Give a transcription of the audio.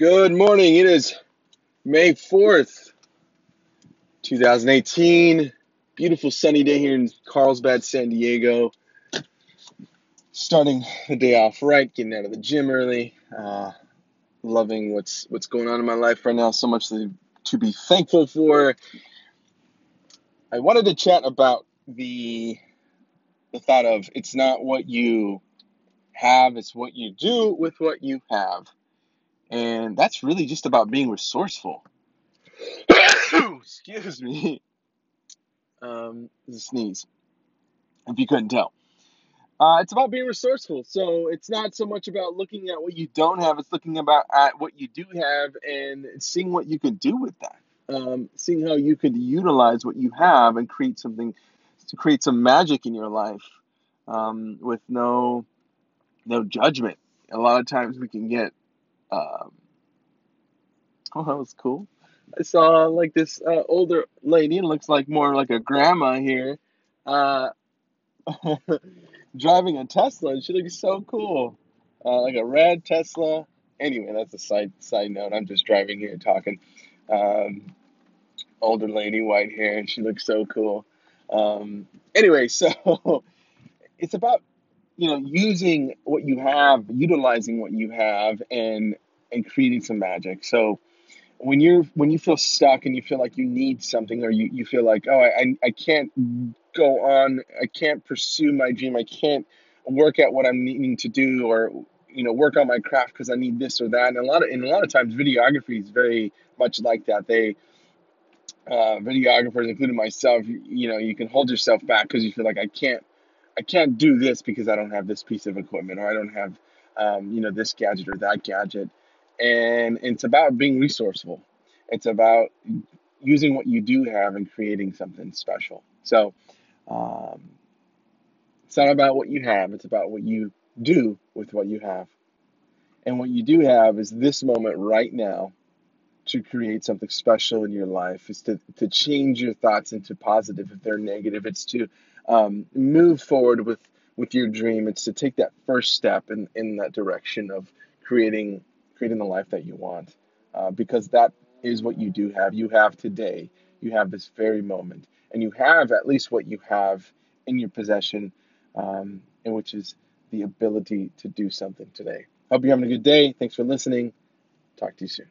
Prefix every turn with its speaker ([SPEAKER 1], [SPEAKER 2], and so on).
[SPEAKER 1] Good morning. It is May 4th, 2018. Beautiful sunny day here in Carlsbad, San Diego. Starting the day off right, getting out of the gym early. Uh, loving what's what's going on in my life right now. So much to, to be thankful for. I wanted to chat about the the thought of it's not what you have, it's what you do with what you have. And that's really just about being resourceful. Excuse me. Um, a sneeze, if you couldn't tell. Uh, it's about being resourceful. So it's not so much about looking at what you don't have, it's looking about at what you do have and seeing what you can do with that. Um, seeing how you could utilize what you have and create something to create some magic in your life um, with no no judgment. A lot of times we can get um, oh, that was cool. I saw like this uh, older lady, looks like more like a grandma here, uh, driving a Tesla, and she looks so cool, uh, like a red Tesla. Anyway, that's a side side note. I'm just driving here talking. Um, older lady, white hair, and she looks so cool. Um, anyway, so it's about you know using what you have, utilizing what you have, and and creating some magic. So when you're when you feel stuck and you feel like you need something or you, you feel like oh I, I can't go on i can't pursue my dream i can't work at what i'm needing to do or you know work on my craft because i need this or that and a lot of and a lot of times videography is very much like that they uh, videographers including myself you, you know you can hold yourself back because you feel like i can't i can't do this because i don't have this piece of equipment or i don't have um, you know this gadget or that gadget and it's about being resourceful. It's about using what you do have and creating something special. So um, it's not about what you have, it's about what you do with what you have. And what you do have is this moment right now to create something special in your life. Is to, to change your thoughts into positive if they're negative. It's to um, move forward with, with your dream. It's to take that first step in, in that direction of creating creating the life that you want. Uh, because that is what you do have. You have today. You have this very moment. And you have at least what you have in your possession, um, and which is the ability to do something today. Hope you're having a good day. Thanks for listening. Talk to you soon.